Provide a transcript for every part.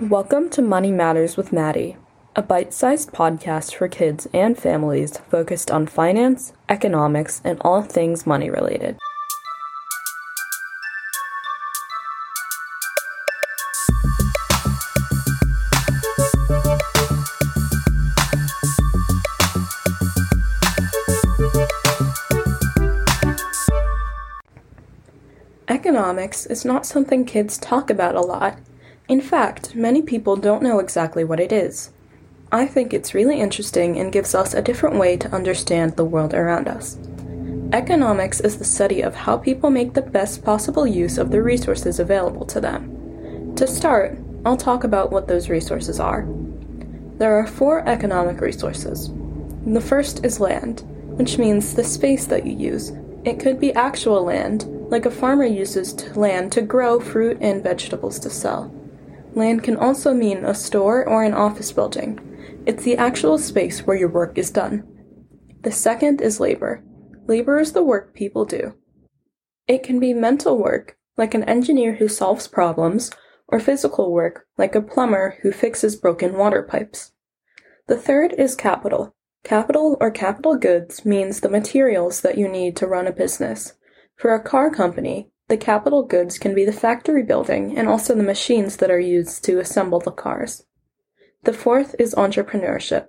Welcome to Money Matters with Maddie, a bite sized podcast for kids and families focused on finance, economics, and all things money related. Economics is not something kids talk about a lot. In fact, many people don't know exactly what it is. I think it's really interesting and gives us a different way to understand the world around us. Economics is the study of how people make the best possible use of the resources available to them. To start, I'll talk about what those resources are. There are four economic resources. The first is land, which means the space that you use. It could be actual land, like a farmer uses land to grow fruit and vegetables to sell. Land can also mean a store or an office building. It's the actual space where your work is done. The second is labor. Labor is the work people do. It can be mental work, like an engineer who solves problems, or physical work, like a plumber who fixes broken water pipes. The third is capital. Capital or capital goods means the materials that you need to run a business. For a car company, the capital goods can be the factory building and also the machines that are used to assemble the cars. The fourth is entrepreneurship.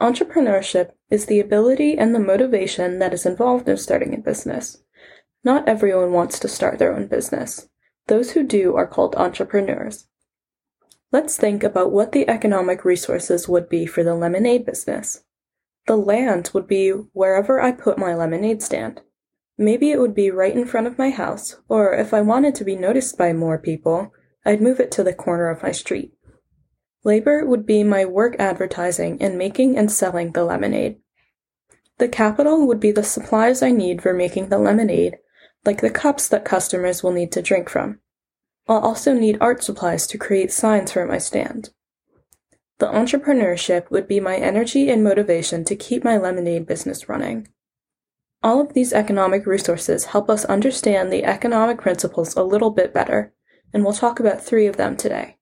Entrepreneurship is the ability and the motivation that is involved in starting a business. Not everyone wants to start their own business. Those who do are called entrepreneurs. Let's think about what the economic resources would be for the lemonade business. The land would be wherever I put my lemonade stand. Maybe it would be right in front of my house, or if I wanted to be noticed by more people, I'd move it to the corner of my street. Labor would be my work advertising and making and selling the lemonade. The capital would be the supplies I need for making the lemonade, like the cups that customers will need to drink from. I'll also need art supplies to create signs for my stand. The entrepreneurship would be my energy and motivation to keep my lemonade business running. All of these economic resources help us understand the economic principles a little bit better, and we'll talk about three of them today.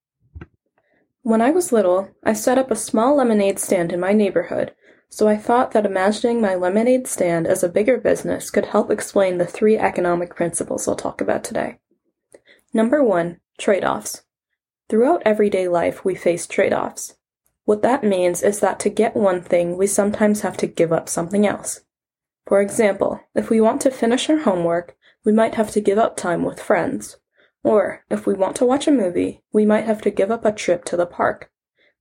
When I was little, I set up a small lemonade stand in my neighborhood, so I thought that imagining my lemonade stand as a bigger business could help explain the three economic principles I'll talk about today. Number one, trade offs. Throughout everyday life, we face trade offs. What that means is that to get one thing, we sometimes have to give up something else. For example, if we want to finish our homework, we might have to give up time with friends. Or, if we want to watch a movie, we might have to give up a trip to the park.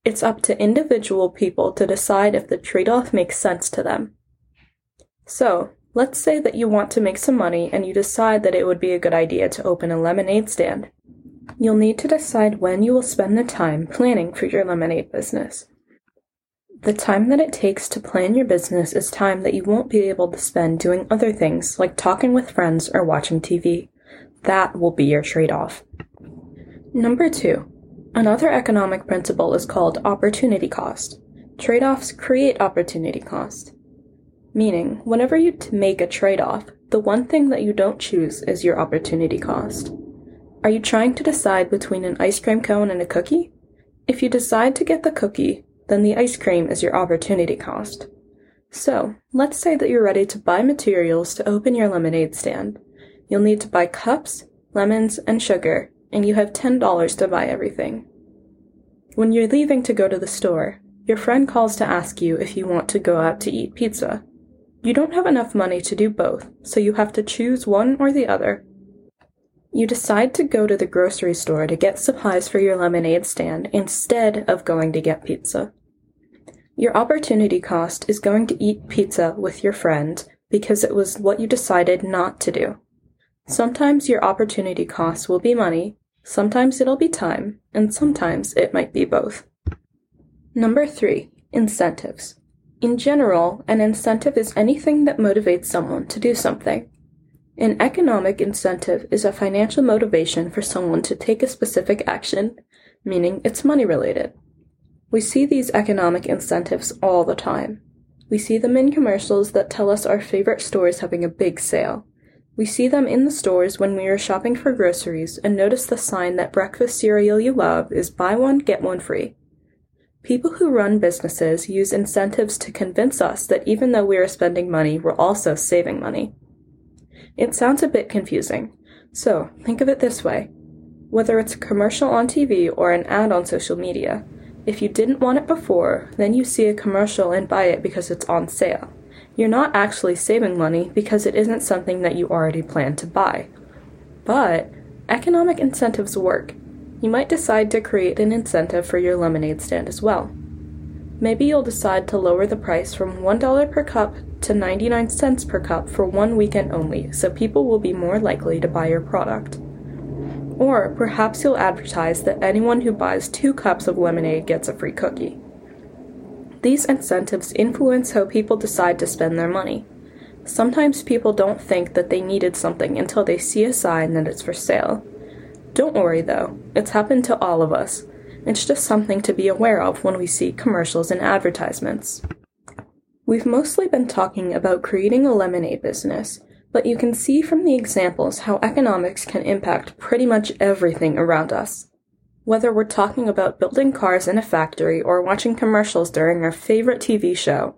It's up to individual people to decide if the trade off makes sense to them. So, let's say that you want to make some money and you decide that it would be a good idea to open a lemonade stand. You'll need to decide when you will spend the time planning for your lemonade business. The time that it takes to plan your business is time that you won't be able to spend doing other things like talking with friends or watching TV. That will be your trade off. Number two, another economic principle is called opportunity cost. Trade offs create opportunity cost. Meaning, whenever you make a trade off, the one thing that you don't choose is your opportunity cost. Are you trying to decide between an ice cream cone and a cookie? If you decide to get the cookie, then the ice cream is your opportunity cost. So, let's say that you're ready to buy materials to open your lemonade stand. You'll need to buy cups, lemons, and sugar, and you have $10 to buy everything. When you're leaving to go to the store, your friend calls to ask you if you want to go out to eat pizza. You don't have enough money to do both, so you have to choose one or the other. You decide to go to the grocery store to get supplies for your lemonade stand instead of going to get pizza. Your opportunity cost is going to eat pizza with your friend because it was what you decided not to do. Sometimes your opportunity cost will be money, sometimes it'll be time, and sometimes it might be both. Number three, incentives. In general, an incentive is anything that motivates someone to do something. An economic incentive is a financial motivation for someone to take a specific action, meaning it's money related. We see these economic incentives all the time. We see them in commercials that tell us our favorite store is having a big sale. We see them in the stores when we are shopping for groceries and notice the sign that breakfast cereal you love is buy one, get one free. People who run businesses use incentives to convince us that even though we are spending money, we're also saving money. It sounds a bit confusing, so think of it this way. Whether it's a commercial on TV or an ad on social media, if you didn't want it before, then you see a commercial and buy it because it's on sale. You're not actually saving money because it isn't something that you already plan to buy. But economic incentives work you might decide to create an incentive for your lemonade stand as well. Maybe you'll decide to lower the price from $1 per cup to 99 cents per cup for one weekend only, so people will be more likely to buy your product. Or perhaps you'll advertise that anyone who buys two cups of lemonade gets a free cookie. These incentives influence how people decide to spend their money. Sometimes people don't think that they needed something until they see a sign that it's for sale. Don't worry though, it's happened to all of us. It's just something to be aware of when we see commercials and advertisements. We've mostly been talking about creating a lemonade business, but you can see from the examples how economics can impact pretty much everything around us. Whether we're talking about building cars in a factory or watching commercials during our favorite TV show,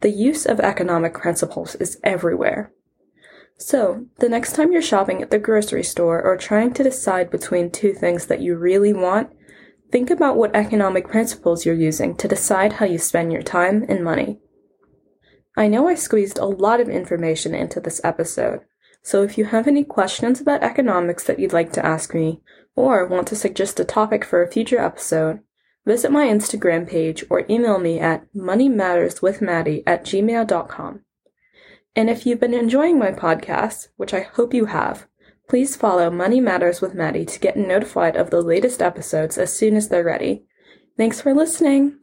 the use of economic principles is everywhere. So, the next time you're shopping at the grocery store or trying to decide between two things that you really want, think about what economic principles you're using to decide how you spend your time and money. I know I squeezed a lot of information into this episode, so if you have any questions about economics that you'd like to ask me, or want to suggest a topic for a future episode, visit my Instagram page or email me at moneymatterswithmaddie at gmail.com. And if you've been enjoying my podcast, which I hope you have, please follow Money Matters with Maddie to get notified of the latest episodes as soon as they're ready. Thanks for listening.